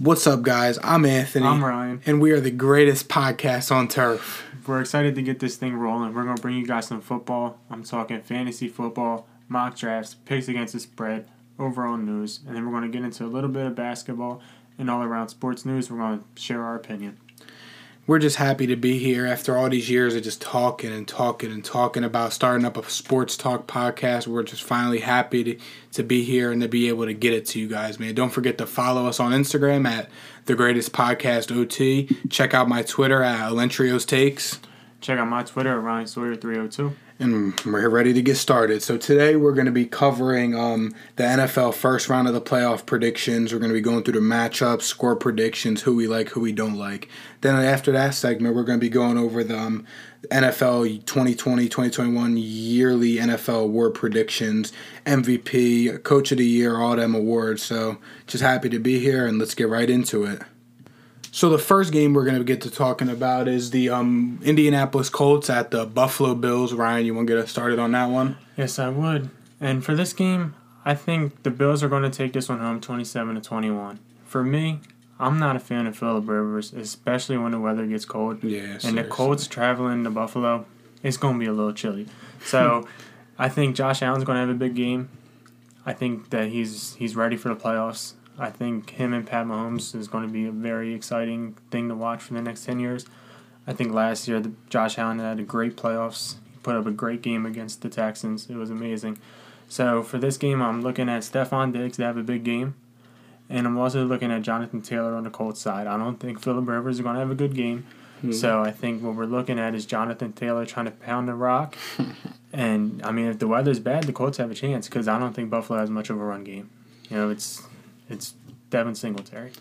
What's up, guys? I'm Anthony. I'm Ryan. And we are the greatest podcast on turf. We're excited to get this thing rolling. We're going to bring you guys some football. I'm talking fantasy football, mock drafts, picks against the spread, overall news, and then we're going to get into a little bit of basketball and all around sports news. We're going to share our opinion we're just happy to be here after all these years of just talking and talking and talking about starting up a sports talk podcast. We're just finally happy to, to be here and to be able to get it to you guys, man. Don't forget to follow us on Instagram at the greatest podcast OT. Check out my Twitter at Elentrios Takes. Check out my Twitter at Ryan Sawyer 302 and we're ready to get started. So today we're going to be covering um, the NFL first round of the playoff predictions. We're going to be going through the matchups, score predictions, who we like, who we don't like. Then after that segment, we're going to be going over the um, NFL 2020-2021 yearly NFL award predictions, MVP, Coach of the Year, all them awards. So just happy to be here, and let's get right into it. So the first game we're going to get to talking about is the um, Indianapolis Colts at the Buffalo Bills. Ryan, you want to get us started on that one? Yes, I would. And for this game, I think the Bills are going to take this one home 27 to 21. For me, I'm not a fan of Philip Rivers, especially when the weather gets cold. Yeah, and the Colts traveling to Buffalo, it's going to be a little chilly. So I think Josh Allen's going to have a big game. I think that he's he's ready for the playoffs. I think him and Pat Mahomes is going to be a very exciting thing to watch for the next 10 years. I think last year the, Josh Allen had a great playoffs. He put up a great game against the Texans. It was amazing. So for this game, I'm looking at Stefon Diggs to have a big game. And I'm also looking at Jonathan Taylor on the Colts side. I don't think Philip Rivers is going to have a good game. Mm-hmm. So I think what we're looking at is Jonathan Taylor trying to pound the rock. and I mean, if the weather's bad, the Colts have a chance because I don't think Buffalo has much of a run game. You know, it's it's Devin Singletary.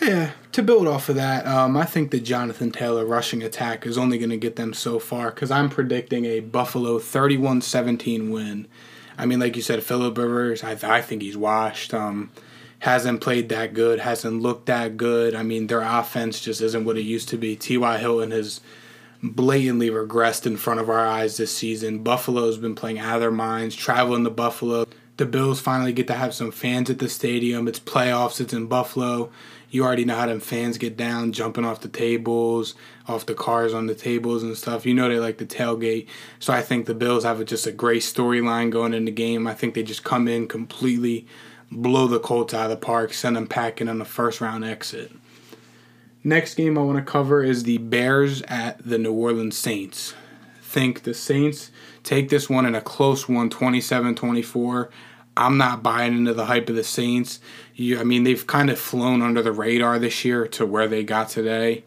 Yeah, to build off of that, um, I think the Jonathan Taylor rushing attack is only going to get them so far because I'm predicting a Buffalo 31 17 win. I mean, like you said, Philip Rivers, I, I think he's washed. Um, hasn't played that good, hasn't looked that good. I mean, their offense just isn't what it used to be. T.Y. Hilton has blatantly regressed in front of our eyes this season. Buffalo's been playing out of their minds, traveling to Buffalo the Bills finally get to have some fans at the stadium. It's playoffs. It's in Buffalo. You already know how them fans get down, jumping off the tables, off the cars on the tables and stuff. You know they like the tailgate. So I think the Bills have just a great storyline going in the game. I think they just come in completely, blow the Colts out of the park, send them packing on the first round exit. Next game I want to cover is the Bears at the New Orleans Saints. Think the Saints take this one in a close one, 27 24. I'm not buying into the hype of the Saints. You, I mean, they've kind of flown under the radar this year to where they got today.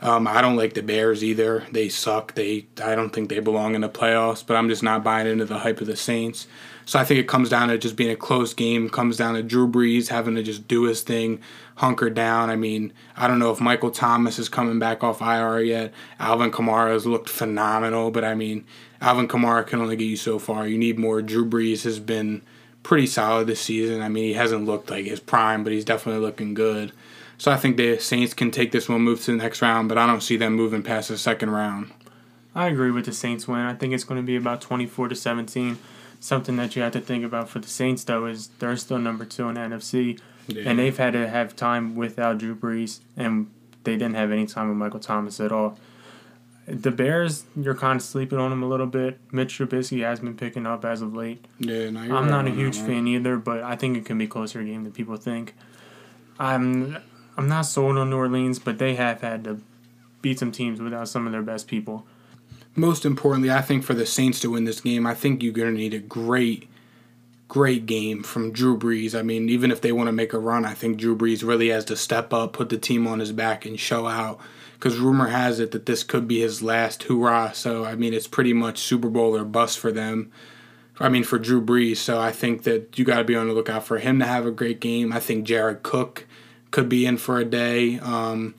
Um, I don't like the Bears either. They suck. They I don't think they belong in the playoffs. But I'm just not buying into the hype of the Saints. So I think it comes down to just being a close game. Comes down to Drew Brees having to just do his thing, hunker down. I mean, I don't know if Michael Thomas is coming back off IR yet. Alvin Kamara has looked phenomenal, but I mean, Alvin Kamara can only get you so far. You need more. Drew Brees has been pretty solid this season. I mean, he hasn't looked like his prime, but he's definitely looking good. So I think the Saints can take this one, move to the next round, but I don't see them moving past the second round. I agree with the Saints win. I think it's going to be about 24 to 17. Something that you have to think about for the Saints, though, is they're still number two in the NFC, yeah. and they've had to have time without Drew Brees, and they didn't have any time with Michael Thomas at all. The Bears, you're kind of sleeping on them a little bit. Mitch Trubisky has been picking up as of late. Yeah, no, I'm not a huge fan either, but I think it can be closer game than people think. I'm I'm not sold on New Orleans, but they have had to beat some teams without some of their best people. Most importantly, I think for the Saints to win this game, I think you're going to need a great, great game from Drew Brees. I mean, even if they want to make a run, I think Drew Brees really has to step up, put the team on his back, and show out because rumor has it that this could be his last hurrah. So I mean, it's pretty much Super Bowl or bust for them. I mean, for Drew Brees. So I think that you got to be on the lookout for him to have a great game. I think Jared Cook could be in for a day. Um,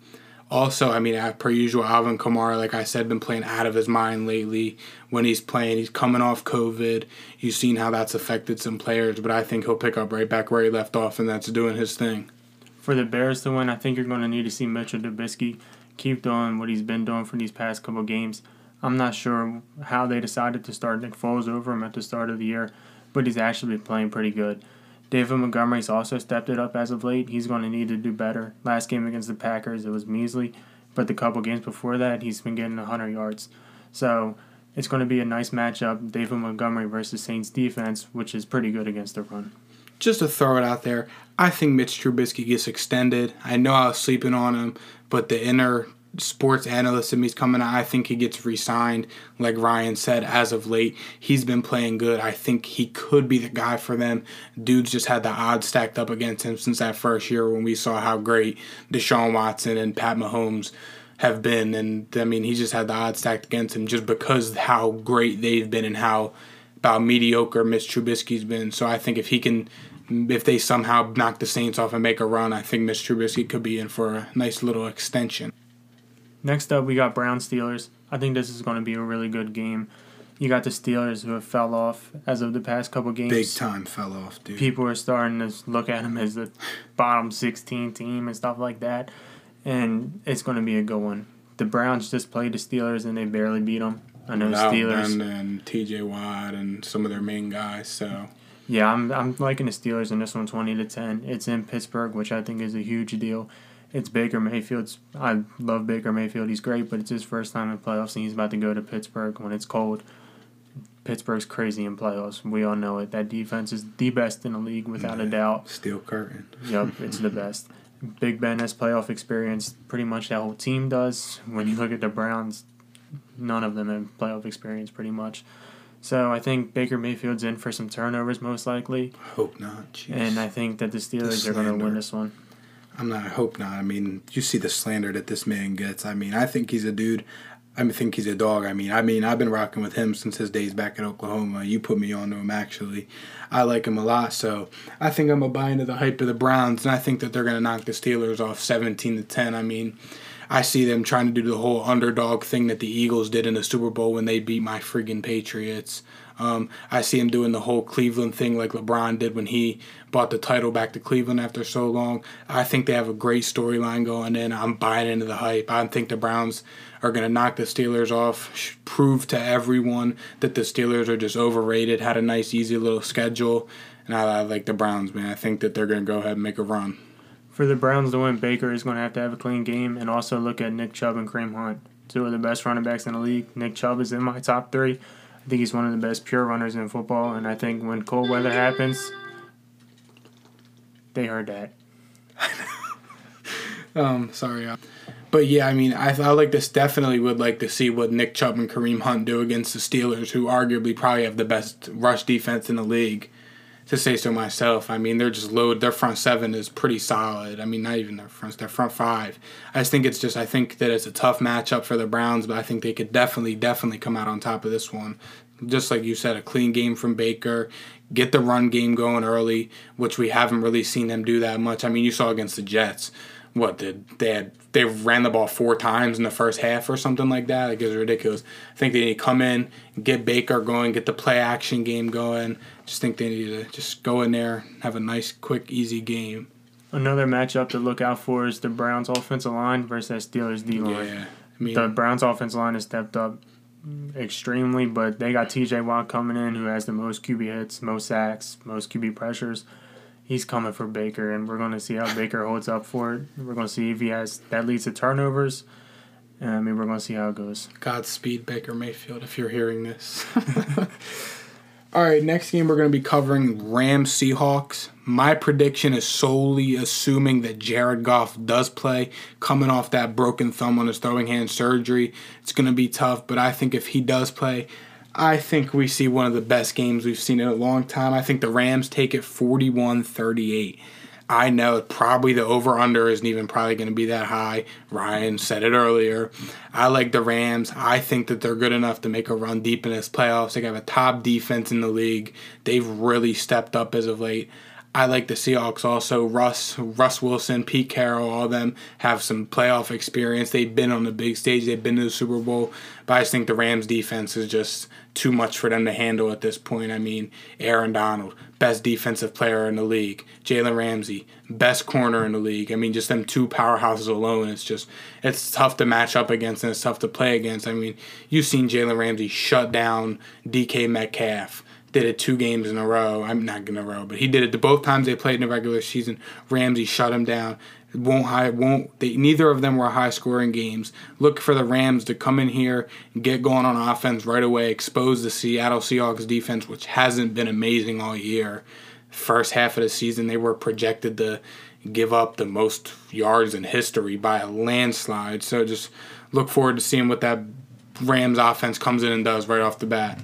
also, I mean, per usual, Alvin Kamara, like I said, been playing out of his mind lately. When he's playing, he's coming off COVID. You've seen how that's affected some players, but I think he'll pick up right back where he left off, and that's doing his thing. For the Bears to win, I think you're going to need to see Mitchell Trubisky keep doing what he's been doing for these past couple games. I'm not sure how they decided to start Nick Foles over him at the start of the year, but he's actually been playing pretty good. David Montgomery's also stepped it up as of late. He's going to need to do better. Last game against the Packers, it was measly, but the couple games before that, he's been getting 100 yards. So it's going to be a nice matchup David Montgomery versus Saints defense, which is pretty good against the run. Just to throw it out there, I think Mitch Trubisky gets extended. I know I was sleeping on him, but the inner sports analyst in me's coming out. I think he gets re signed. Like Ryan said, as of late, he's been playing good. I think he could be the guy for them. Dude's just had the odds stacked up against him since that first year when we saw how great Deshaun Watson and Pat Mahomes have been. And I mean, he just had the odds stacked against him just because how great they've been and how about mediocre Mitch Trubisky's been. So I think if he can if they somehow knock the Saints off and make a run, I think Mitch Trubisky could be in for a nice little extension. Next up, we got Brown Steelers. I think this is going to be a really good game. You got the Steelers who have fell off as of the past couple games. Big time fell off, dude. People are starting to look at them as the bottom 16 team and stuff like that. And it's going to be a good one. The Browns just played the Steelers and they barely beat them. I know Without Steelers. And, and T.J. Watt and some of their main guys. So yeah, I'm I'm liking the Steelers in this one, 20 to 10. It's in Pittsburgh, which I think is a huge deal it's Baker Mayfield's. I love Baker Mayfield. He's great, but it's his first time in the playoffs, and he's about to go to Pittsburgh when it's cold. Pittsburgh's crazy in playoffs. We all know it. That defense is the best in the league without yeah, a doubt. Steel curtain. Yep, it's the best. Big Ben has playoff experience. Pretty much that whole team does. When you look at the Browns, none of them have playoff experience. Pretty much. So I think Baker Mayfield's in for some turnovers, most likely. I Hope not. Jeez. And I think that the Steelers the are going to win this one. I'm not. I hope not. I mean, you see the slander that this man gets. I mean, I think he's a dude. I think he's a dog. I mean, I mean, I've been rocking with him since his days back in Oklahoma. You put me on to him actually. I like him a lot, so I think I'm a buy into the hype of the Browns, and I think that they're gonna knock the Steelers off 17 to 10. I mean, I see them trying to do the whole underdog thing that the Eagles did in the Super Bowl when they beat my friggin' Patriots. Um, I see him doing the whole Cleveland thing like LeBron did when he brought the title back to Cleveland after so long. I think they have a great storyline going in. I'm buying into the hype. I think the Browns are going to knock the Steelers off, prove to everyone that the Steelers are just overrated, had a nice, easy little schedule. And I, I like the Browns, man. I think that they're going to go ahead and make a run. For the Browns to win, Baker is going to have to have a clean game and also look at Nick Chubb and Kareem Hunt, two of the best running backs in the league. Nick Chubb is in my top three. I think he's one of the best pure runners in football, and I think when cold weather happens, they heard that. um, sorry. Uh, but yeah, I mean, I, I like this. Definitely would like to see what Nick Chubb and Kareem Hunt do against the Steelers, who arguably probably have the best rush defense in the league. To say so myself, I mean they're just loaded. Their front seven is pretty solid. I mean, not even their front, their front five. I just think it's just I think that it's a tough matchup for the Browns, but I think they could definitely, definitely come out on top of this one just like you said, a clean game from Baker, get the run game going early, which we haven't really seen them do that much. I mean, you saw against the Jets, what did they had they ran the ball four times in the first half or something like that. Like it was ridiculous. I think they need to come in, get Baker going, get the play action game going. Just think they need to just go in there, have a nice, quick, easy game. Another matchup to look out for is the Browns offensive line versus Steelers D line. Yeah, I mean, the Browns offensive line has stepped up extremely, but they got TJ Watt coming in who has the most QB hits, most sacks, most QB pressures. He's coming for Baker, and we're going to see how Baker holds up for it. We're going to see if he has that leads to turnovers. I mean, we're going to see how it goes. Godspeed, Baker Mayfield, if you're hearing this. All right, next game we're going to be covering Rams Seahawks. My prediction is solely assuming that Jared Goff does play, coming off that broken thumb on his throwing hand surgery. It's going to be tough, but I think if he does play, I think we see one of the best games we've seen in a long time. I think the Rams take it 41 38. I know probably the over under isn't even probably going to be that high. Ryan said it earlier. I like the Rams. I think that they're good enough to make a run deep in this playoffs. They have a top defense in the league. They've really stepped up as of late. I like the Seahawks also. Russ, Russ Wilson, Pete Carroll, all them have some playoff experience. They've been on the big stage. They've been to the Super Bowl. But I just think the Rams defense is just too much for them to handle at this point. I mean, Aaron Donald, best defensive player in the league. Jalen Ramsey, best corner in the league. I mean, just them two powerhouses alone. It's just it's tough to match up against and it's tough to play against. I mean, you've seen Jalen Ramsey shut down DK Metcalf did it two games in a row. I'm not in a row, but he did it the both times they played in the regular season. Ramsey shut him down. Won't high won't they, neither of them were high scoring games. Look for the Rams to come in here and get going on offense right away, expose the Seattle Seahawks defense, which hasn't been amazing all year. First half of the season they were projected to give up the most yards in history by a landslide. So just look forward to seeing what that Rams offense comes in and does right off the bat.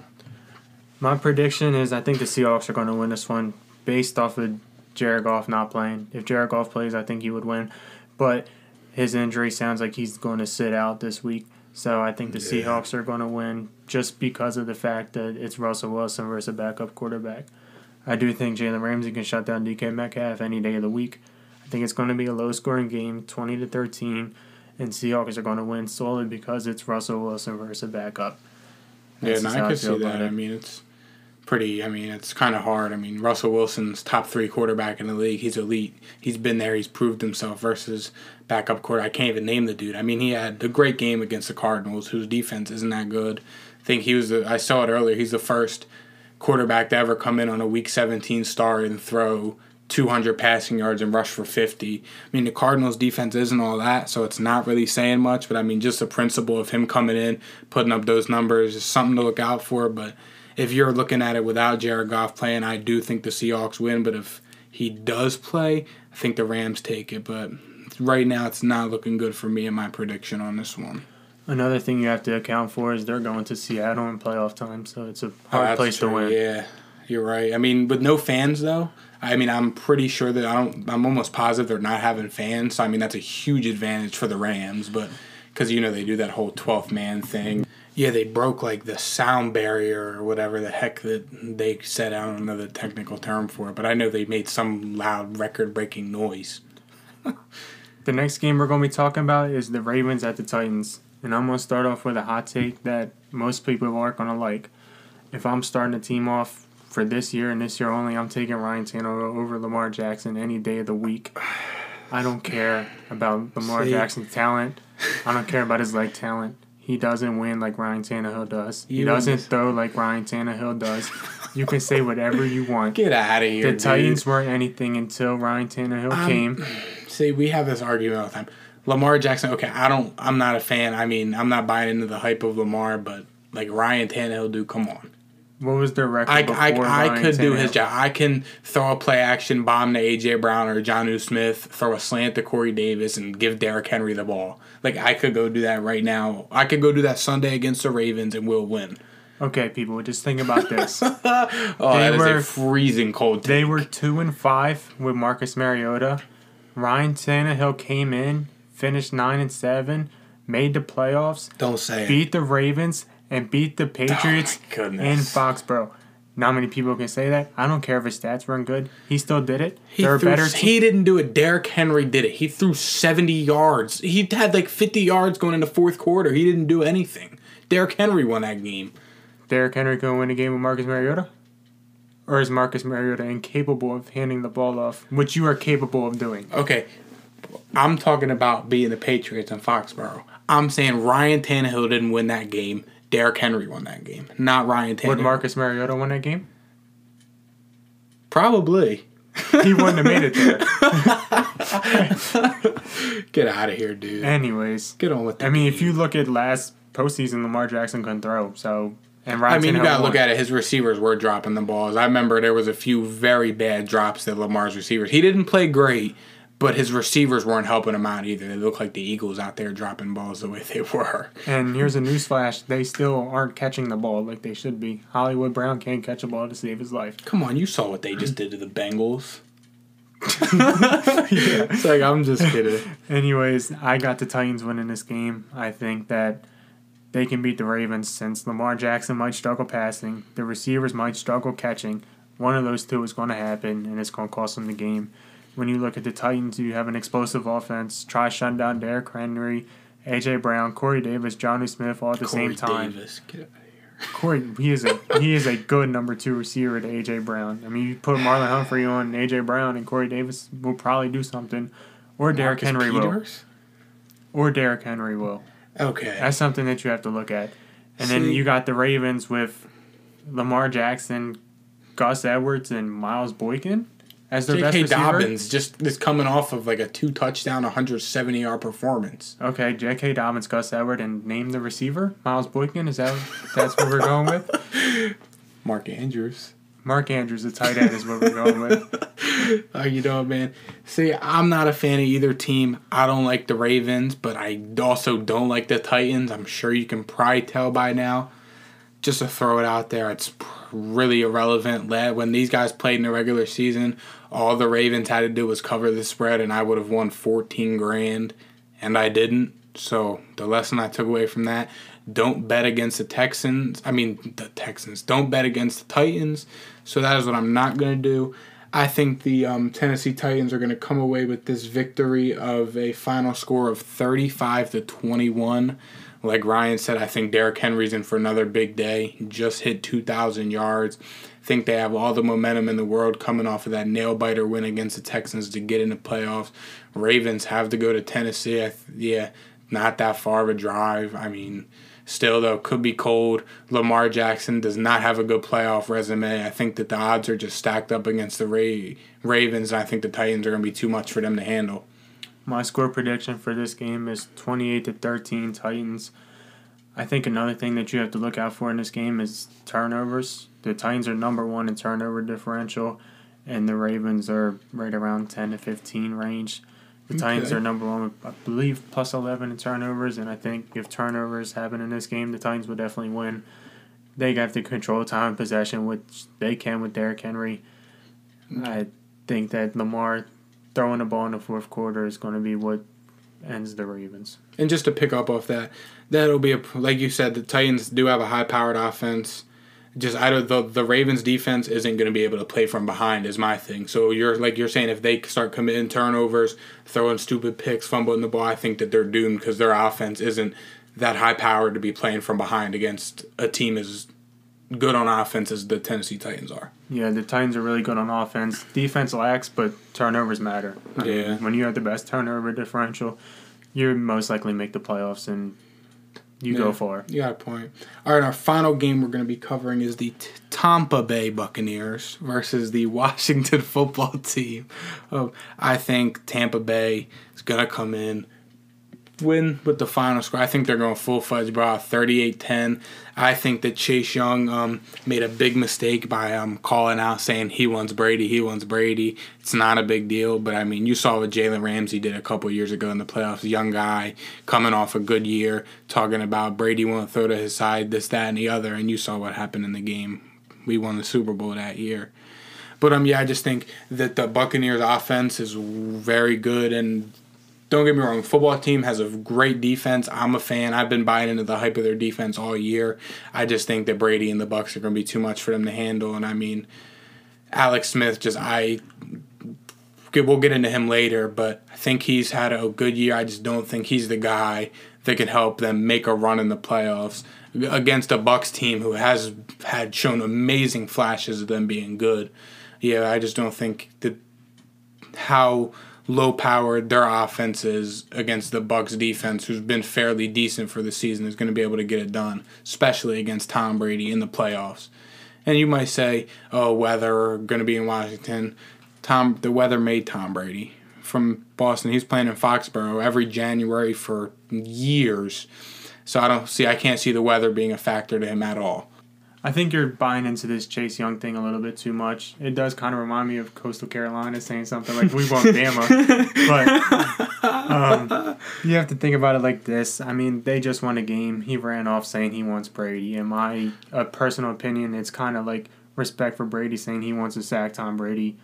My prediction is I think the Seahawks are going to win this one based off of Jared Goff not playing. If Jared Goff plays, I think he would win. But his injury sounds like he's going to sit out this week. So I think the yeah. Seahawks are going to win just because of the fact that it's Russell Wilson versus a backup quarterback. I do think Jalen Ramsey can shut down DK Metcalf any day of the week. I think it's going to be a low scoring game, 20 to 13, and Seahawks are going to win solely because it's Russell Wilson versus a backup. That's yeah, and I could see that. I mean, it's pretty. I mean, it's kind of hard. I mean, Russell Wilson's top three quarterback in the league. He's elite. He's been there. He's proved himself versus backup quarter. I can't even name the dude. I mean, he had a great game against the Cardinals, whose defense isn't that good. I think he was. The, I saw it earlier. He's the first quarterback to ever come in on a Week 17 start and throw 200 passing yards and rush for 50. I mean, the Cardinals' defense isn't all that, so it's not really saying much. But I mean, just the principle of him coming in, putting up those numbers is something to look out for. But if you're looking at it without Jared Goff playing, I do think the Seahawks win. But if he does play, I think the Rams take it. But right now, it's not looking good for me in my prediction on this one. Another thing you have to account for is they're going to Seattle in playoff time, so it's a oh, hard oh, place true. to win. Yeah, you're right. I mean, with no fans though, I mean, I'm pretty sure that I don't. I'm almost positive they're not having fans. So I mean, that's a huge advantage for the Rams. But because you know they do that whole 12th man thing. Yeah, they broke like the sound barrier or whatever the heck that they said. I don't know the technical term for it, but I know they made some loud record breaking noise. the next game we're going to be talking about is the Ravens at the Titans. And I'm going to start off with a hot take that most people aren't going to like. If I'm starting a team off for this year and this year only, I'm taking Ryan Tannehill over Lamar Jackson any day of the week. I don't care about Lamar See? Jackson's talent. I don't care about his leg talent. He doesn't win like Ryan Tannehill does. he doesn't throw like Ryan Tannehill does. You can say whatever you want. Get out of here. The Titans dude. weren't anything until Ryan Tannehill um, came. See, we have this argument all the time. Lamar Jackson, okay, I don't I'm not a fan. I mean, I'm not buying into the hype of Lamar, but like Ryan Tannehill, dude, come on. What was their record? I, I, I could do his job. I can throw a play action bomb to AJ Brown or Jonnu Smith, throw a slant to Corey Davis, and give Derrick Henry the ball. Like I could go do that right now. I could go do that Sunday against the Ravens, and we'll win. Okay, people, just think about this. oh, they were, a freezing cold. Take. They were two and five with Marcus Mariota. Ryan Tannehill came in, finished nine and seven, made the playoffs. Don't say beat it. the Ravens and beat the Patriots oh in Foxborough. Not many people can say that. I don't care if his stats weren't good. He still did it. He, threw, better he didn't do it. Derrick Henry did it. He threw 70 yards. He had like 50 yards going into fourth quarter. He didn't do anything. Derrick Henry won that game. Derrick Henry going to win a game with Marcus Mariota? Or is Marcus Mariota incapable of handing the ball off, which you are capable of doing? Okay. I'm talking about being the Patriots in Foxborough. I'm saying Ryan Tannehill didn't win that game. Derrick Henry won that game, not Ryan Tannehill. Would Marcus Mariota win that game? Probably. he wouldn't have made it there. Get out of here, dude. Anyways, get on with. I mean, if you look at last postseason, Lamar Jackson couldn't throw. So, and Ryan I mean, Tannehill you gotta won. look at it. His receivers were dropping the balls. I remember there was a few very bad drops that Lamar's receivers. He didn't play great, but his receivers weren't helping him out either. They looked like the Eagles out there dropping balls the way they were. And here's a newsflash: they still aren't catching the ball like they should be. Hollywood Brown can't catch a ball to save his life. Come on, you saw what they just did to the Bengals. yeah. It's like I'm just kidding. Anyways, I got the Titans winning this game. I think that they can beat the Ravens since Lamar Jackson might struggle passing, the receivers might struggle catching. One of those two is going to happen, and it's going to cost them the game when you look at the Titans, you have an explosive offense. Try shutting down Derrick Henry, AJ Brown, Corey Davis, Jonnu Smith all at the Corey same time. Davis, get out of here. Corey, he is a he is a good number two receiver to AJ Brown. I mean, you put Marlon Humphrey on AJ Brown, and Corey Davis will probably do something, or Derrick Henry Peters? will, or Derrick Henry will. Okay, that's something that you have to look at. And See, then you got the Ravens with Lamar Jackson Gus Edwards and Miles Boykin as their best J.K. receiver. Dobbins just is coming off of like a two touchdown, 170 yard performance. Okay, J.K. Dobbins, Gus Edwards, and name the receiver. Miles Boykin. Is that that's what we're going with? Mark Andrews. Mark Andrews, the tight end, is what we're going with. How uh, you know, man? See, I'm not a fan of either team. I don't like the Ravens, but I also don't like the Titans. I'm sure you can probably tell by now. Just to throw it out there, it's really irrelevant. Led when these guys played in the regular season, all the Ravens had to do was cover the spread, and I would have won 14 grand, and I didn't. So the lesson I took away from that: don't bet against the Texans. I mean the Texans. Don't bet against the Titans. So that is what I'm not gonna do. I think the um, Tennessee Titans are going to come away with this victory of a final score of 35 to 21. Like Ryan said, I think Derrick Henry's in for another big day. Just hit 2,000 yards. Think they have all the momentum in the world coming off of that nail biter win against the Texans to get in the playoffs. Ravens have to go to Tennessee. Th- yeah, not that far of a drive. I mean, Still, though, could be cold. Lamar Jackson does not have a good playoff resume. I think that the odds are just stacked up against the Ra- Ravens, and I think the Titans are going to be too much for them to handle. My score prediction for this game is 28 to 13 Titans. I think another thing that you have to look out for in this game is turnovers. The Titans are number one in turnover differential, and the Ravens are right around 10 to 15 range. The Titans are number one, I believe, plus 11 in turnovers, and I think if turnovers happen in this game, the Titans will definitely win. They have to control time and possession, which they can with Derrick Henry. I think that Lamar throwing the ball in the fourth quarter is going to be what ends the Ravens. And just to pick up off that, that'll be a like you said. The Titans do have a high-powered offense. Just I don't the the Ravens defense isn't going to be able to play from behind is my thing. So you're like you're saying if they start committing turnovers, throwing stupid picks, fumbling the ball, I think that they're doomed because their offense isn't that high powered to be playing from behind against a team as good on offense as the Tennessee Titans are. Yeah, the Titans are really good on offense. Defense lacks, but turnovers matter. I mean, Yeah. when you have the best turnover differential, you most likely make the playoffs and you Yeah. go far. You got a point. All right, our final game we're going to be covering is the T- Tampa Bay Buccaneers versus the Washington football team. Um, I think Tampa Bay is going to come in, win with the final score. I think they're going full fudge bro, 38 10. I think that Chase Young um, made a big mistake by um, calling out saying he wants Brady, he wants Brady. It's not a big deal, but I mean, you saw what Jalen Ramsey did a couple years ago in the playoffs. Young guy coming off a good year, talking about Brady won't throw to his side, this, that, and the other, and you saw what happened in the game. We won the Super Bowl that year. But um, yeah, I just think that the Buccaneers offense is very good, and don't get me wrong, football team has a great defense. I'm a fan. I've been buying into the hype of their defense all year. I just think that Brady and the Bucks are going to be too much for them to handle, and I mean, Alex Smith just I. We'll get into him later, but I think he's had a good year. I just don't think he's the guy that can help them make a run in the playoffs against a Bucks team who has had shown amazing flashes of them being good. Yeah, I just don't think that how low powered their offenses against the Bucks defense, who's been fairly decent for the season, is going to be able to get it done, especially against Tom Brady in the playoffs. And you might say, "Oh, weather going to be in Washington." Tom, the weather made Tom Brady from Boston. He's playing in Foxborough every January for years. So I don't see. I can't see the weather being a factor to him at all. I think you're buying into this Chase Young thing a little bit too much. It does kind of remind me of Coastal Carolina saying something like, we want Bama. but um, you have to think about it like this. I mean, they just won a game. He ran off saying he wants Brady. In my uh, personal opinion, it's kind of like respect for Brady saying he wants to sack Tom Brady.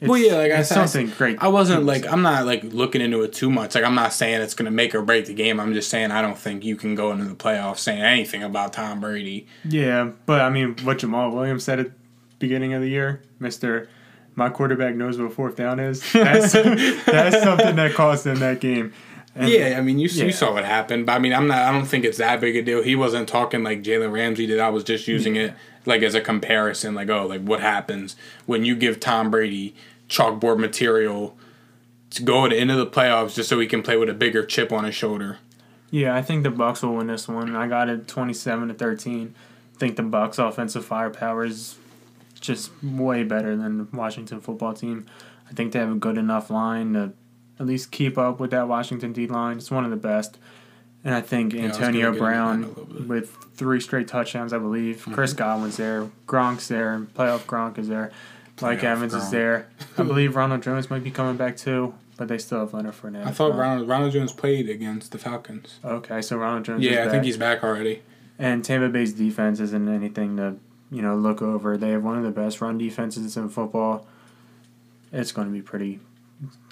It's, Well, yeah, like I said, I something great. I wasn't like I'm not like looking into it too much. Like I'm not saying it's gonna make or break the game. I'm just saying I don't think you can go into the playoffs saying anything about Tom Brady. Yeah, but I mean, what Jamal Williams said at the beginning of the year, Mister, my quarterback knows what fourth down is. That's that's something that cost them that game. And yeah, I mean you Yeah. you saw what happened, but I mean I'm not. I don't think it's that big a deal. He wasn't talking like Jalen Ramsey did. I was just using it like as a comparison. Like oh, like what happens when you give Tom Brady chalkboard material to go into the playoffs just so he can play with a bigger chip on his shoulder. Yeah, I think the Bucks will win this one. I got it twenty-seven to thirteen. I think the Bucks' offensive firepower is just way better than the Washington football team. I think they have a good enough line to at least keep up with that Washington D line. It's one of the best. And I think Yeah, Antonio gonna get into that in a Brown. Mm-hmm. with three straight touchdowns, I believe. Chris Godwin's there. Gronk's there. Playoff Gronk is there. Mike Playoff Evans Gronk. is there. I believe Ronald Jones might be coming back too, but they still have Leonard Fournette. I thought Ronald, Ronald Jones played against the Falcons. Okay, so Ronald Jones. is Yeah, I back. think he's back already. And Tampa Bay's defense isn't anything to, you know, look over. They have one of the best run defenses in football. It's going to be pretty.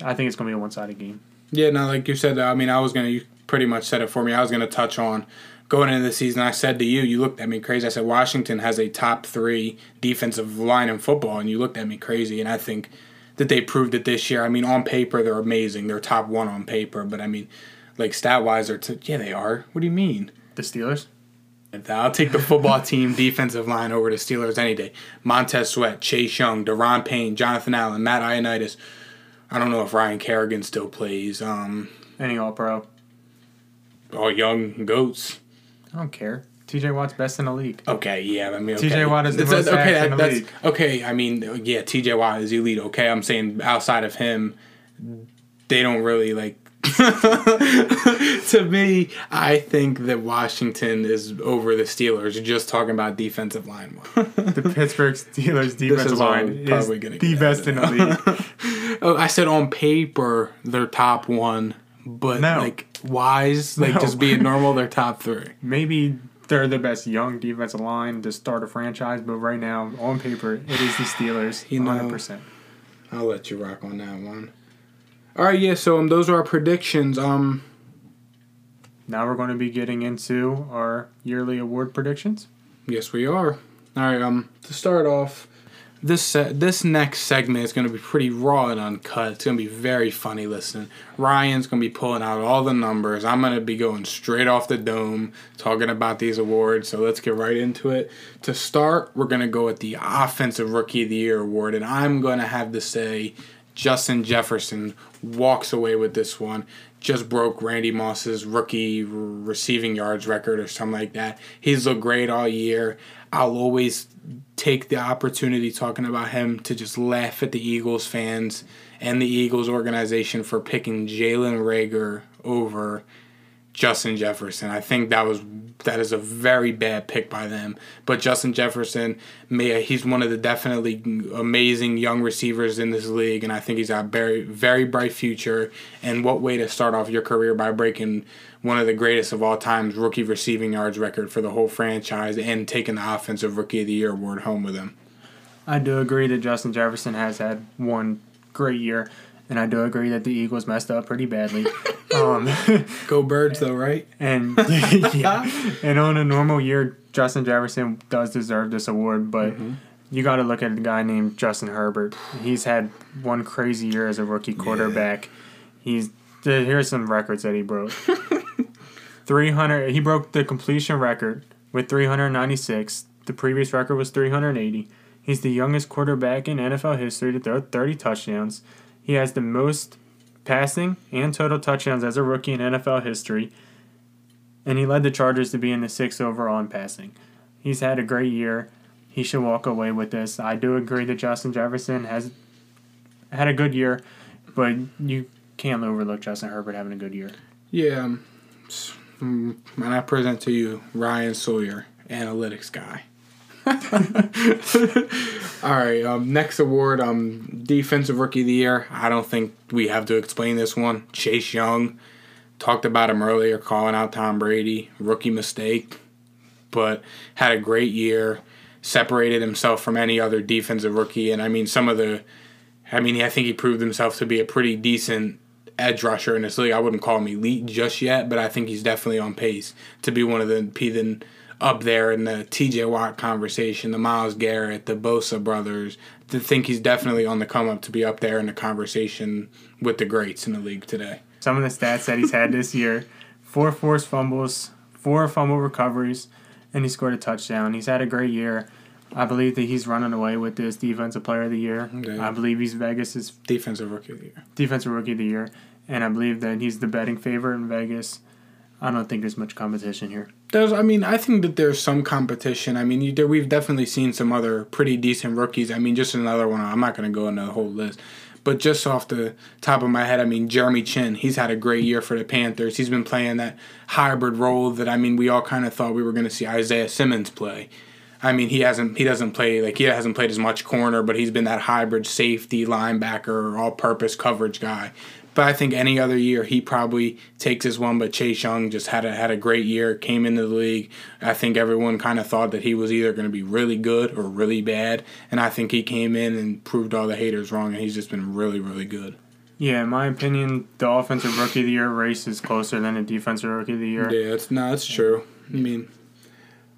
I think it's going to be a one-sided game. Yeah, no, like you said, I mean, I was gonna. You pretty much said it for me. I was gonna touch on going into the season. I said to you, you looked at me crazy. I said Washington has a top three defensive line in football, and you looked at me crazy. And I think that they proved it this year. I mean, on paper they're amazing. They're top one on paper, but I mean, like stat wise, they're t- yeah they are. What do you mean? The Steelers. I'll take the football team defensive line over the Steelers any day. Montez Sweat, Chase Young, Daron Payne, Jonathan Allen, Matt Ioannidis. I don't know if Ryan Kerrigan still plays. Um, Any All Pro. all young goats. I don't care. T.J. Watt's best in the league. Okay, yeah, I mean, okay. TJ Watt is the most okay. in the that's, league. okay, I mean, yeah, T.J. Watt is elite. Okay, I'm saying outside of him, they don't really like. to me, I think that Washington is over the Steelers. Just talking about defensive line. The Pittsburgh Steelers defensive is line is the best in the league. Oh, I said on paper they're top one, but No. like wise, like No. just being normal, they're top three. Maybe they're the best young defensive line to start a franchise, but right now, on paper, it is the Steelers. You know- 100%. I'll let you rock on that one. All right, yeah. So um, those are our predictions. Um, Now we're going to be getting into our yearly award predictions. yes, we are. All right. Um, to start off, this this next segment is going to be pretty raw and uncut. It's going to be very funny listening. Ryan's going to be pulling out all the numbers. I'm going to be going straight off the dome talking about these awards. So let's get right into it. To start, we're going to go with the Offensive Rookie of the Year award, and I'm going to have to say Justin Jefferson walks away with this one. Just broke Randy Moss's rookie receiving yards record or something like that. He's looked great all year. I'll always take the opportunity talking about him to just laugh at the Eagles fans and the Eagles organization for picking Jalen Reagor over Justin Jefferson. I think that was that is a very bad pick by them. But Justin Jefferson, may he's one of the definitely amazing young receivers in this league, and I think he's got a very very bright future. And what way to start off your career by breaking one of the greatest of all times rookie receiving yards record for the whole franchise and taking the offensive rookie of the year award home with him. I do agree that Justin Jefferson has had one great year, and I do agree that the Eagles messed up pretty badly. um, Go Birds though, right? and yeah, and on a normal year, Justin Jefferson does deserve this award, but you got to look at a guy named Justin Herbert. He's had one crazy year as a rookie quarterback. He's here's some records that he broke. 300 he broke the completion record with 396. The previous record was 380. He's the youngest quarterback in NFL history to throw 30 touchdowns. He has the most passing and total touchdowns as a rookie in NFL history. And he led the Chargers to be in the sixth overall in passing. He's had a great year. He should walk away with this. I do agree that Justin Jefferson has had a good year, but you can't overlook Justin Herbert having a good year. Yeah. um, mm, And I present to you Ryan Sawyer, analytics guy. All right. Um, next award, um, defensive rookie of the year. I don't think we have to explain this one. Chase Young talked about him earlier, calling out Tom Brady, rookie mistake, but had a great year. Separated himself from any other defensive rookie, and I mean some of the. I mean, I think he proved himself to be a pretty decent edge rusher in this league. I wouldn't call him elite just yet, but I think he's definitely on pace to be one of the P up there in the TJ Watt conversation, the Myles Garrett, the Bosa brothers. To think he's definitely on the come up to be up there in the conversation with the greats in the league today. Some of the stats that he's had this year four forced fumbles, four fumble recoveries, and he scored a touchdown. He's had a great year. I believe that he's running away with this Defensive Player of the Year. Okay. I believe he's Vegas's Defensive rookie of the year. Defensive Rookie of the Year, and I believe that he's the betting favorite in Vegas. I don't think there's much competition here. There's, I mean, I think that there's some competition. I mean, you, there, we've definitely seen some other pretty decent rookies. I mean, just another one. I'm not going to go into the whole list, but just off the top of my head, I mean, Jeremy Chinn. He's had a great year for the Panthers. He's been playing that hybrid role that I mean, we all kind of thought we were going to see Isaiah Simmons play. I mean, he hasn't he doesn't play like he hasn't played as much corner, but he's been that hybrid safety linebacker, all-purpose coverage guy. But I think any other year he probably takes his one. But Chase Young just had a had a great year, came into the league. I think everyone kind of thought that he was either going to be really good or really bad, and I think he came in and proved all the haters wrong, and he's just been really really good. Yeah, in my opinion, the offensive rookie of the year race is closer than the defensive rookie of the year. Yeah, it's no, it's true. I mean,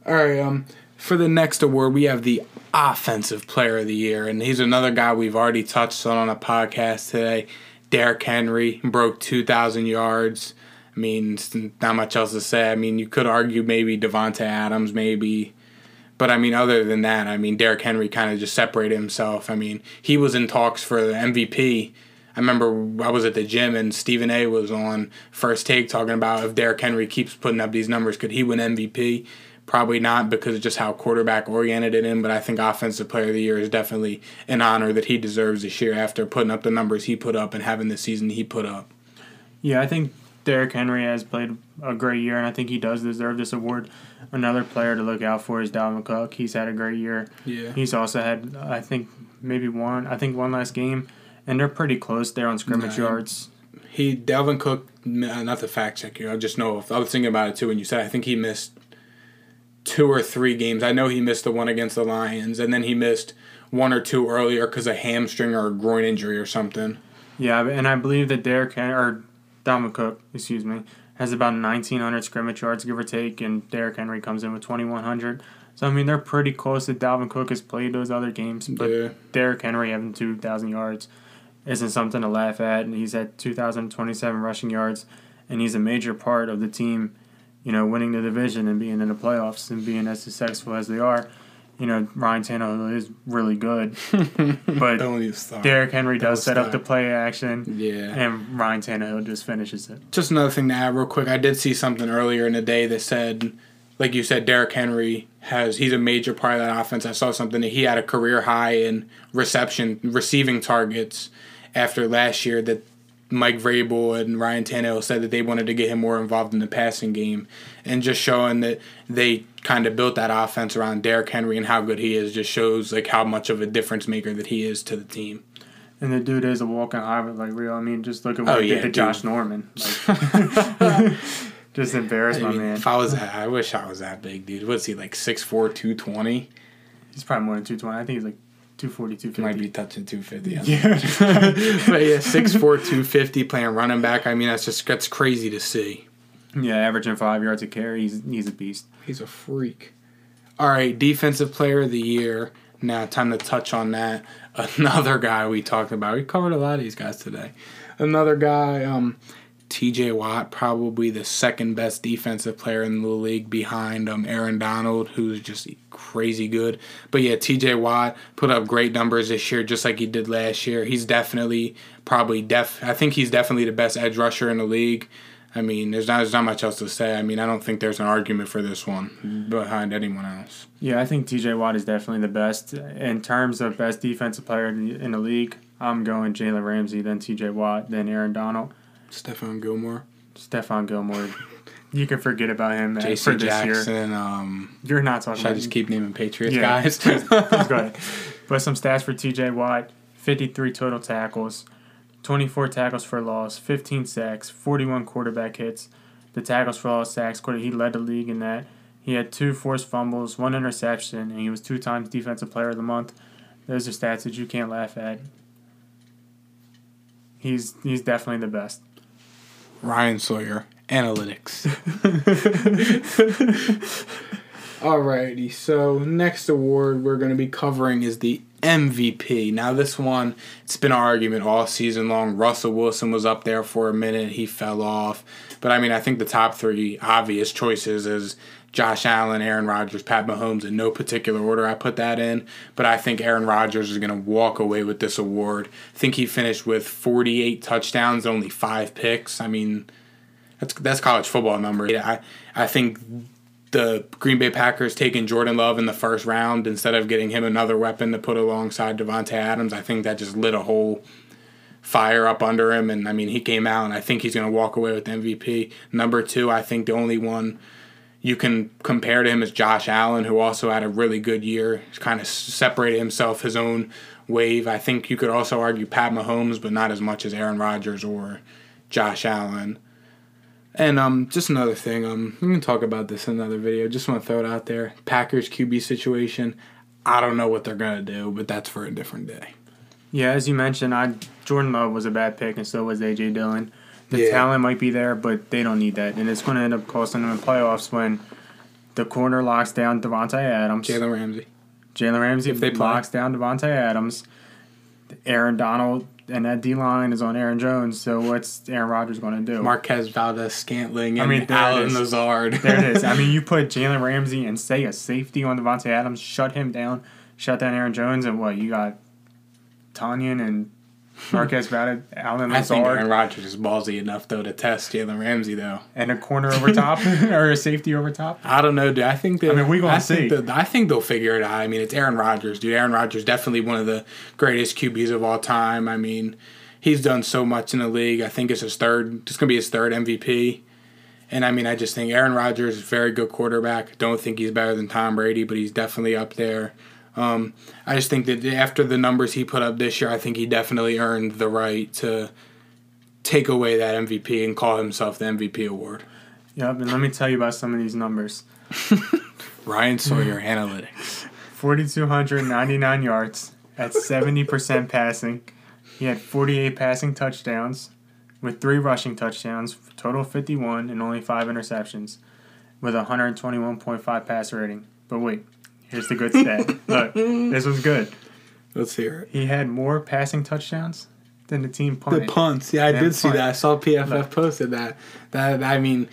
all right. Um, for the next award, we have the offensive player of the year, and he's another guy we've already touched on on a podcast today. Derrick Henry broke 2,000 yards. I mean, not much else to say. I mean, you could argue maybe Davante Adams, maybe. But I mean, other than that, I mean, Derrick Henry kind of just separated himself. I mean, he was in talks for the MVP. I remember I was at the gym and Stephen A was on First Take talking about if Derrick Henry keeps putting up these numbers, could he win MVP? Probably not because of just how quarterback oriented it is, but I think Offensive Player of the Year is definitely an honor that he deserves this year after putting up the numbers he put up and having the season he put up. Yeah, I think Derrick Henry has played a great year, and I think he does deserve this award. Another player to look out for is Dalvin Cook. He's had a great year. Yeah. He's also had, I think, maybe one, I think one last game, and they're pretty close there on scrimmage Nah, yards. He Dalvin Cook, not the fact check you. I just know I was thinking about it too when you said I think he missed two or three games. I know he missed the one against the Lions, and then he missed one or two earlier because of hamstring or a groin injury or something. Yeah, and I believe that Derrick or Dalvin Cook, excuse me, has about 1,900 scrimmage yards, give or take, and Derrick Henry comes in with 2,100. So, I mean, they're pretty close that Dalvin Cook has played those other games, but Yeah. Derrick Henry having 2,000 yards isn't something to laugh at, and he's at 2,027 rushing yards, and he's a major part of the team, you know, winning the division and being in the playoffs and being as successful as they are. You know, Ryan Tannehill is really good, but Don't. Derrick Henry does was set up the play action. Yeah. And Ryan Tannehill just finishes it. Just another thing to add real quick. I did see something earlier in the day that said, like you said, Derrick Henry has he's a major part of that offense. I saw something that he had a career high in reception receiving targets after last year that Mike Vrabel and Ryan Tannehill said that they wanted to get him more involved in the passing game and just showing that they kind of built that offense around Derrick Henry and how good he is just shows like how much of a difference maker that he is to the team. And the dude is a walking hybrid, like real. I mean, just look at oh, what Oh, he yeah, did to dude. Josh Norman. Like, just embarrassed I my mean, man. if I was that, I wish I was that big, dude. What's he like 6'4", 220? He's probably more than 220. I think he's like 240, He might be touching 250. Yeah. Yeah. but yeah, 6'4", 250 playing running back. I mean, that's just that's crazy to see. yeah, averaging five yards a carry. He's, he's a beast. He's a freak. All right, defensive player of the year. Now, time to touch on that. Another guy we talked about. We covered a lot of these guys today. Another guy, um, T.J. Watt, probably the second best defensive player in the league behind um, Aaron Donald, who's just crazy good. But yeah, T.J. Watt put up great numbers this year, just like he did last year. He's definitely, probably def. I think he's definitely the best edge rusher in the league. I mean, there's not, there's not much else to say. I mean, I don't think there's an argument for this one behind anyone else. Yeah, I think TJ Watt is definitely the best. In terms of best defensive player in the, in the league, I'm going Jalen Ramsey, then TJ Watt, then Aaron Donald. Stephon Gilmore, Stephon Gilmore. You can forget about him uh, for this year. Jackson. Um, You're not talking should I about just keep naming Patriots Yeah. guys? Please go ahead. But some stats for TJ Watt 53 total tackles, 24 tackles for loss, 15 sacks, 41 quarterback hits. The tackles for loss, sacks, quarter, he led the league in that. He had two forced fumbles, one interception, and he was two times Defensive Player of the Month. Those are stats that you can't laugh at. He's he's definitely the best. Ryan Sawyer, analytics. Alrighty, so next award we're going to be covering is the MVP. Now, this one, it's been an argument all season long. Russell Wilson was up there for a minute, he fell off. But I mean, I think the top three obvious choices is Josh Allen, Aaron Rodgers, Pat Mahomes in no particular order. I put that in, but I think Aaron Rodgers is going to walk away with this award. I think he finished with 48 touchdowns, only five picks. I mean, That's that's college football number. I I think the Green Bay Packers taking Jordan Love in the first round instead of getting him another weapon to put alongside Davante Adams. I think that just lit a whole fire up under him, and I mean he came out, and I think he's going to walk away with MVP. Number two, I think the only one you can compare to him is Josh Allen, who also had a really good year. He's kind of separated himself his own wave. I think you could also argue Pat Mahomes, but not as much as Aaron Rodgers or Josh Allen. And um, just another thing, um, we can talk about this in another video. Just want to throw it out there. Packers QB situation. I don't know what they're gonna do, but that's for a different day. Yeah, as you mentioned, I Jordan Love was a bad pick, and so was AJ Dillon. The Yeah. talent might be there, but they don't need that, and it's going to end up costing them in playoffs when the corner locks down Davante Adams. Jalen Ramsey. Jalen Ramsey If they play. locks down Davante Adams. Aaron Donald and that D line is on Aaron Jones. So what's Aaron Rodgers going to do? Marquez Valdez Scantling I mean, Allen. Lazard. There it is. I mean, you put Jalen Ramsey and say a safety on Davante Adams, shut him down, shut down Aaron Jones, and what you got? Tonyan and Marquez Valdes, Allen I think Aaron Rodgers is ballsy enough though to test Jalen Ramsey though. and a corner over top or a safety over top. I don't know, dude. I think that I mean, we gonna I think see. I think they'll figure it out. I mean, it's Aaron Rodgers, dude. Aaron Rodgers definitely one of the greatest QBs of all time. I mean, he's done so much in the league. I think it's his third. It's gonna be his third MVP. And I mean, I just think Aaron Rodgers is a very good quarterback. Don't think he's better than Tom Brady, but he's definitely up there. Um, I just think that after the numbers he put up this year, I think he definitely earned the right to take away that MVP and call himself the MVP award. Yep, and let me tell you about some of these numbers. Ryan Sawyer Analytics. 4,299 yards at 70% passing. He had 48 passing touchdowns with three rushing touchdowns, total 51, and only five interceptions with a 121.5 passer rating. But wait, here's the good stat. Look, this was good. Let's hear it. He had more passing touchdowns than the team punts. The punts, yeah, I did see punt. that. I saw PFF Look. posted that. That I mean,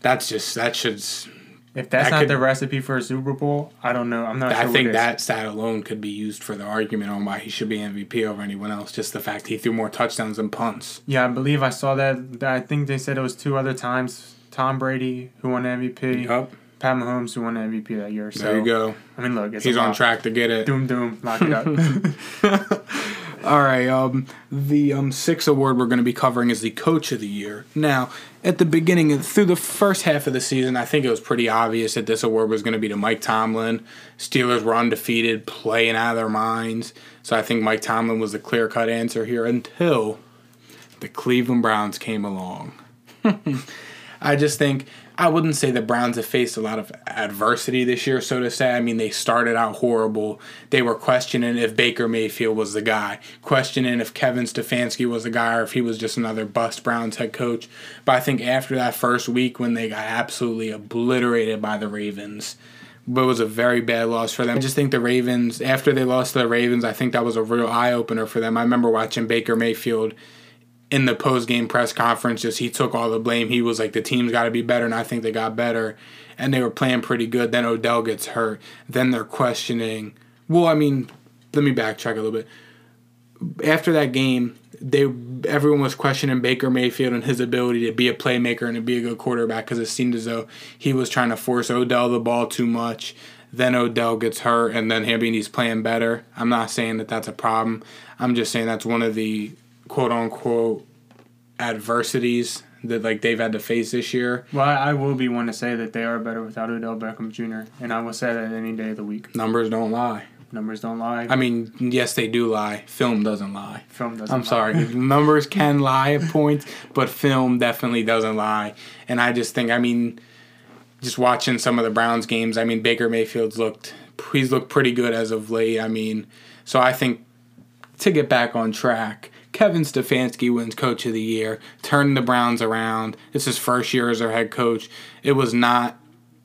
that's just that should. if that's that not could- the recipe for a Super Bowl, I don't know. I'm not I sure think that stat alone could be used for the argument on why he should be MVP over anyone else. Just the fact he threw more touchdowns than punts. Yeah, I believe I saw that. that I think they said it was two other times. Tom Brady, who won MVP, Yup. Pat Mahomes, who won the MVP that year. So There you go. I mean, look, it's He's on track to get it. Doom, doom, lock it up. All right. Um, the um sixth award we're going to be covering is the Coach of the Year. Now, at the beginning through the first half of the season, I think it was pretty obvious that this award was going to be to Mike Tomlin. Steelers were undefeated, playing out of their minds. So I think Mike Tomlin was the clear cut answer here until the Cleveland Browns came along. I just think I wouldn't say the Browns have faced a lot of adversity this year, so to say. I mean, they started out horrible. They were questioning if Baker Mayfield was the guy, questioning if Kevin Stefanski was the guy, or if he was just another bust Browns head coach. But I think after that first week, when they got absolutely obliterated by the Ravens, but it was a very bad loss for them. I just think the Ravens, after they lost to the Ravens, I think that was a real eye opener for them. I remember watching Baker Mayfield in the post game press conference, just he took all the blame. He was like, the team's got to be better, and I think they got better. And they were playing pretty good. Then Odell gets hurt. Then they're questioning. Well, I mean, let me backtrack a little bit. After that game, they everyone was questioning Baker Mayfield and his ability to be a playmaker and to be a good quarterback because it seemed as though he was trying to force Odell the ball too much. Then Odell gets hurt, and then he's playing better. I'm not saying that that's a problem. I'm just saying that's one of the quote unquote adversities that like they've had to face this year. well, I, will be one to say that they are better without Odell Beckham Jr., and I will say that any day of the week. Numbers don't lie. Numbers don't lie. I mean, yes, they do lie. Film doesn't lie. Film doesn't lie. I'm lie. sorry. Numbers can lie at points, but film definitely doesn't lie. And I just think, I mean, just watching some of the Browns games, I mean, Baker Mayfield's looked, he's looked pretty good as of late. I mean, so I think to get back on track, Kevin Stefanski wins Coach of the Year, turned the Browns around. It's his first year as their head coach. It was not.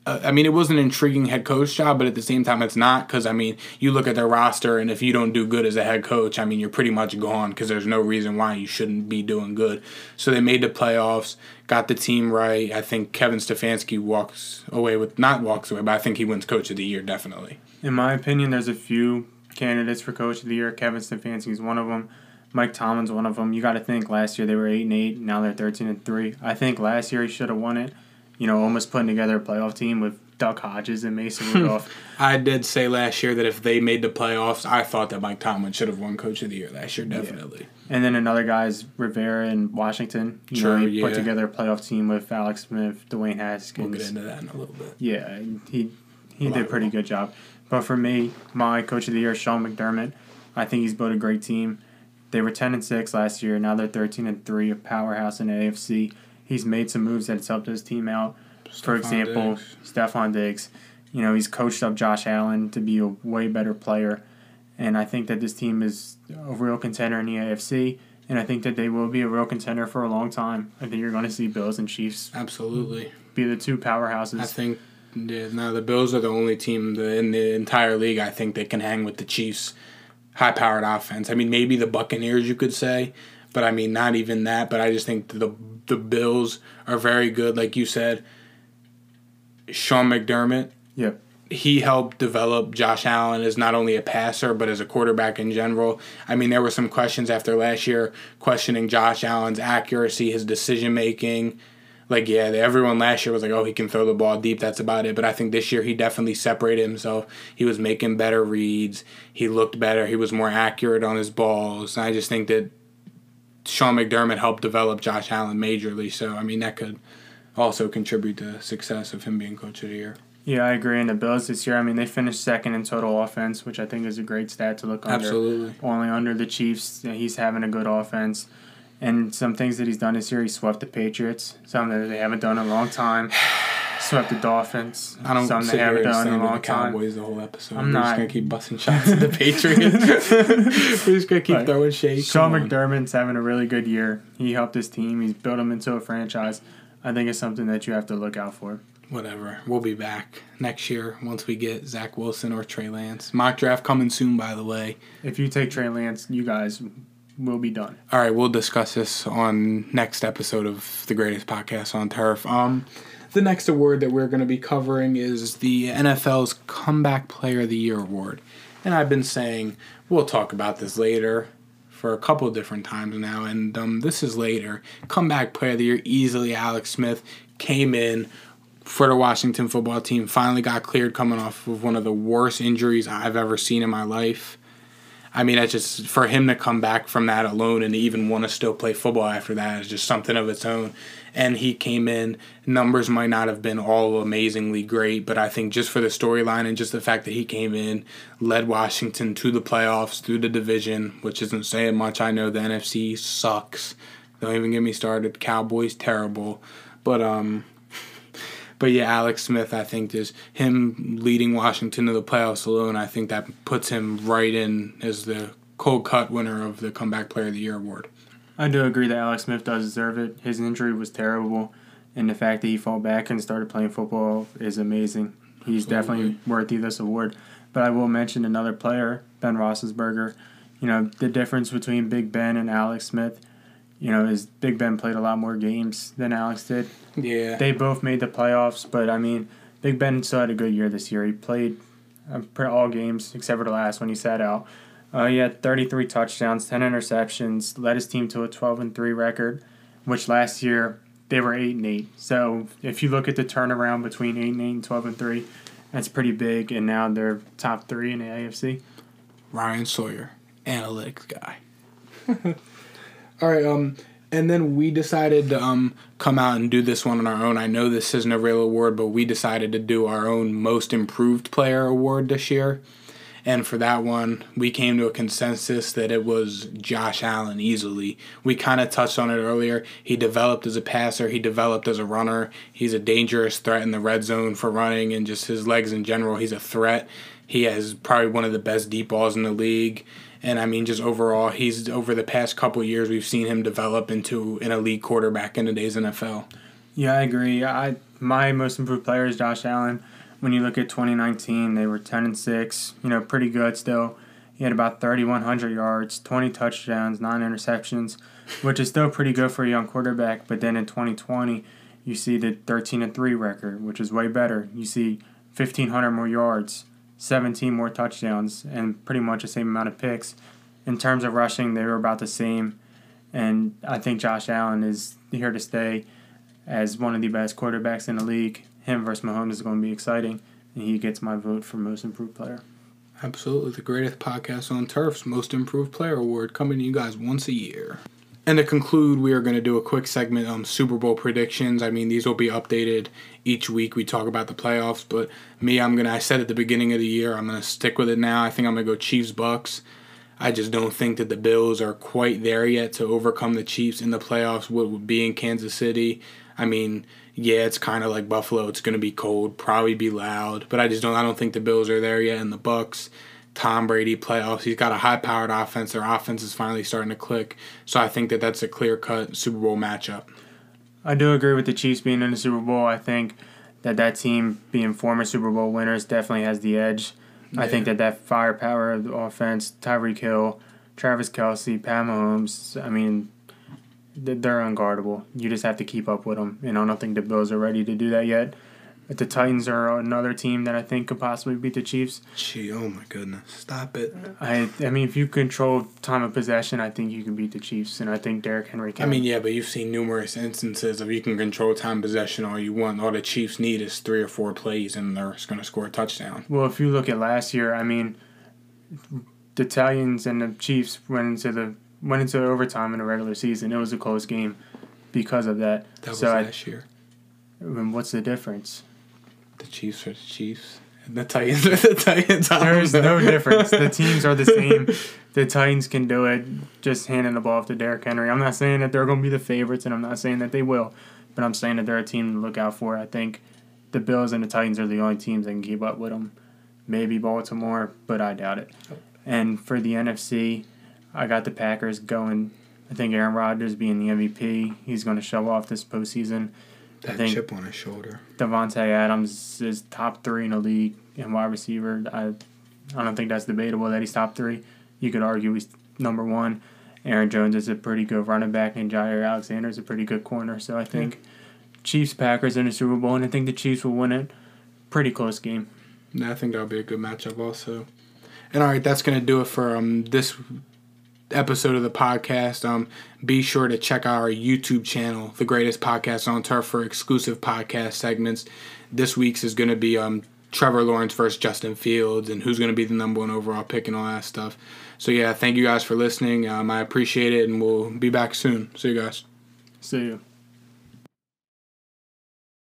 Uh, I mean, it was an intriguing head coach job, but at the same time, it's not because I mean, you look at their roster, and if you don't do good as a head coach, I mean, you're pretty much gone because there's no reason why you shouldn't be doing good. So they made the playoffs, got the team right. I think Kevin Stefanski walks away with not walks away, but I think he wins Coach of the Year definitely. In my opinion, there's a few candidates for Coach of the Year. Kevin Stefanski is one of them. Mike Tomlin's one of them. You got to think last year they were eight and eight. Now they're thirteen and three. I think last year he should have won it. You know, almost putting together a playoff team with Duck Hodges and Mason Rudolph. I did say last year that if they made the playoffs, I thought that Mike Tomlin should have won Coach of the Year last year, definitely. and then another guy's Rivera in Washington. You Sure, know, he put together a playoff team with Alex Smith, Dwayne Haskins. We'll get into that in a little bit. Yeah, he he did a pretty good job. But for me, my coach of the year, Sean McDermott. I think he's built a great team. They were ten and six last year. Now they're thirteen and three, a powerhouse in the AFC. He's made some moves that's helped his team out. For example, Diggs. Stefon Diggs. You know, he's coached up Josh Allen to be a way better player. And I think that this team is a real contender in the AFC. And I think that they will be a real contender for a long time. I think you're going to see Bills and Chiefs Absolutely. be the two powerhouses. I think yeah, no, the Bills are the only team in the entire league I think that can hang with the Chiefs' high-powered offense. I mean, maybe the Buccaneers you could say, but I mean not even that. But I just think the the Bills are very good, like you said. Sean McDermott, Yep. he helped develop Josh Allen as not only a passer but as a quarterback in general. I mean, there were some questions after last year questioning Josh Allen's accuracy, his decision making. Like, yeah, everyone last year was like, oh, he can throw the ball deep. That's about it. But I think this year he definitely separated himself. He was making better reads. He looked better. He was more accurate on his balls. And I just think that Sean McDermott helped develop Josh Allen majorly. So, I mean, that could also contribute to success of him being coach of the year. Yeah, I agree. And the Bills this year, I mean, they finished second in total offense, which I think is a great stat to look under. Absolutely. Only under the Chiefs, he's having a good offense. And some things that he's done this year, he swept the Patriots, something that they haven't done in a long time. Swept the Dolphins, I don't sit they haven't done in a the long time. Cowboys the whole episode. I'm We're not. just gonna keep busting shots at the Patriots. We're just gonna keep Right. throwing shade. Sean. McDermott's having a really good year. He helped his team. He's built them into a franchise. I think it's something that you have to look out for. Whatever. We'll be back next year once we get Zach Wilson or Trey Lance. Mock draft coming soon, by the way. If you take Trey Lance, you guys will be done. All right, we'll discuss this on next episode of the greatest podcast on turf. Um, the next award that we're going to be covering is the NFL's Comeback Player of the Year award, and I've been saying we'll talk about this later for a couple different times now, and um, this is later. Comeback Player of the Year easily. Alex Smith came in for the Washington football team. Finally got cleared coming off of one of the worst injuries I've ever seen in my life. I mean, it's just for him to come back from that alone and even want to still play football after that is just something of its own. And he came in, numbers might not have been all amazingly great, but I think just for the storyline and just the fact that he came in, led Washington to the playoffs through the division, which isn't saying much. I know the NFC sucks. Don't even get me started. Cowboys terrible, but um, but yeah, Alex Smith, I think is him leading Washington to the playoffs alone, I think that puts him right in as the cold cut winner of the Comeback Player of the Year award. I do agree that Alex Smith does deserve it. His injury was terrible, and the fact that he fought back and started playing football is amazing. He's definitely worthy of this award. But I will mention another player, Ben Roethlisberger. You know the difference between Big Ben and Alex Smith. You know, is Big Ben played a lot more games than Alex did. Yeah, They both made the playoffs, but I mean, Big Ben still had a good year this year. He played uh, all games except for the last when he sat out. Uh, he had 33 touchdowns, 10 interceptions, led his team to a 12 and 3 record, which last year they were 8 and 8. So if you look at the turnaround between 8 and 8 and 12 and 3, that's pretty big. And now they're top three in the AFC. Ryan Sawyer, analytics guy. All right, um, and then we decided to um come out and do this one on our own. I know this isn't a real award, but we decided to do our own most improved player award this year. And for that one, we came to a consensus that it was Josh Allen easily. We kind of touched on it earlier. He developed as a passer, he developed as a runner. He's a dangerous threat in the red zone for running and just his legs in general. He's a threat. He has probably one of the best deep balls in the league. And I mean, just overall, he's over the past couple years, we've seen him develop into an elite quarterback in today's NFL. Yeah, I agree. I my most improved player is Josh Allen. When you look at 2019, they were 10 and 6. You know, pretty good still. He had about 3,100 yards, 20 touchdowns, nine interceptions, which is still pretty good for a young quarterback. But then in 2020, you see the 13 and 3 record, which is way better. You see 1,500 more yards, 17 more touchdowns, and pretty much the same amount of picks. in terms of rushing, they were about the same. And I think Josh Allen is here to stay as one of the best quarterbacks in the league. Him versus Mahomes is going to be exciting, and he gets my vote for most improved player. Absolutely. The greatest podcast on turf's most improved player award coming to you guys once a year. And to conclude, we are going to do a quick segment on Super Bowl predictions. I mean, these will be updated each week. We talk about the playoffs, but me, I'm gonna. I said at the beginning of the year, I'm gonna stick with it now. I think I'm gonna go Chiefs Bucks. I just don't think that the Bills are quite there yet to overcome the Chiefs in the playoffs. What would be in Kansas City? I mean, yeah, it's kind of like Buffalo. It's going to be cold, probably be loud, but I just don't. I don't think the Bills are there yet. And the Bucks, Tom Brady playoffs. He's got a high-powered offense. Their offense is finally starting to click. So I think that that's a clear-cut Super Bowl matchup. I do agree with the Chiefs being in the Super Bowl. I think that that team being former Super Bowl winners definitely has the edge. Yeah. I think that that firepower of the offense, Tyreek Hill, Travis Kelce, Pat Mahomes, I mean, they're unguardable. You just have to keep up with them. And I don't think the Bills are ready to do that yet. But the Titans are another team that I think could possibly beat the Chiefs. Gee, oh my goodness. Stop it. I I mean, if you control time of possession, I think you can beat the Chiefs. And I think Derrick Henry can. I mean, yeah, but you've seen numerous instances of you can control time of possession all you want. All the Chiefs need is three or four plays, and they're going to score a touchdown. Well, if you look at last year, I mean, the Italians and the Chiefs went into the went into overtime in the regular season. It was a close game because of that. That was so last I, year. I mean, what's the difference? The Chiefs are the Chiefs. And the Titans are the Titans. There's no difference. The teams are the same. The Titans can do it just handing the ball off to Derrick Henry. I'm not saying that they're going to be the favorites, and I'm not saying that they will, but I'm saying that they're a team to look out for. I think the Bills and the Titans are the only teams that can keep up with them. Maybe Baltimore, but I doubt it. Oh. And for the NFC, I got the Packers going. I think Aaron Rodgers being the MVP, he's going to show off this postseason. That I think chip on his shoulder. Davante Adams is top three in the league in wide receiver. I, I don't think that's debatable that he's top three. You could argue he's number one. Aaron Jones is a pretty good running back, and Jaire Alexander is a pretty good corner. So I think Chiefs Packers in the Super Bowl, and I think the Chiefs will win it. Pretty close game. Yeah, I think that'll be a good matchup also. And all right, that's gonna do it for um this episode of the podcast. Um, be sure to check out our YouTube channel, The Greatest Podcast on Turf, for exclusive podcast segments. This week's is going to be um, Trevor Lawrence versus Justin Fields and who's going to be the number one overall pick and all that stuff. So, yeah, thank you guys for listening. Um, I appreciate it, and we'll be back soon. See you guys. See you.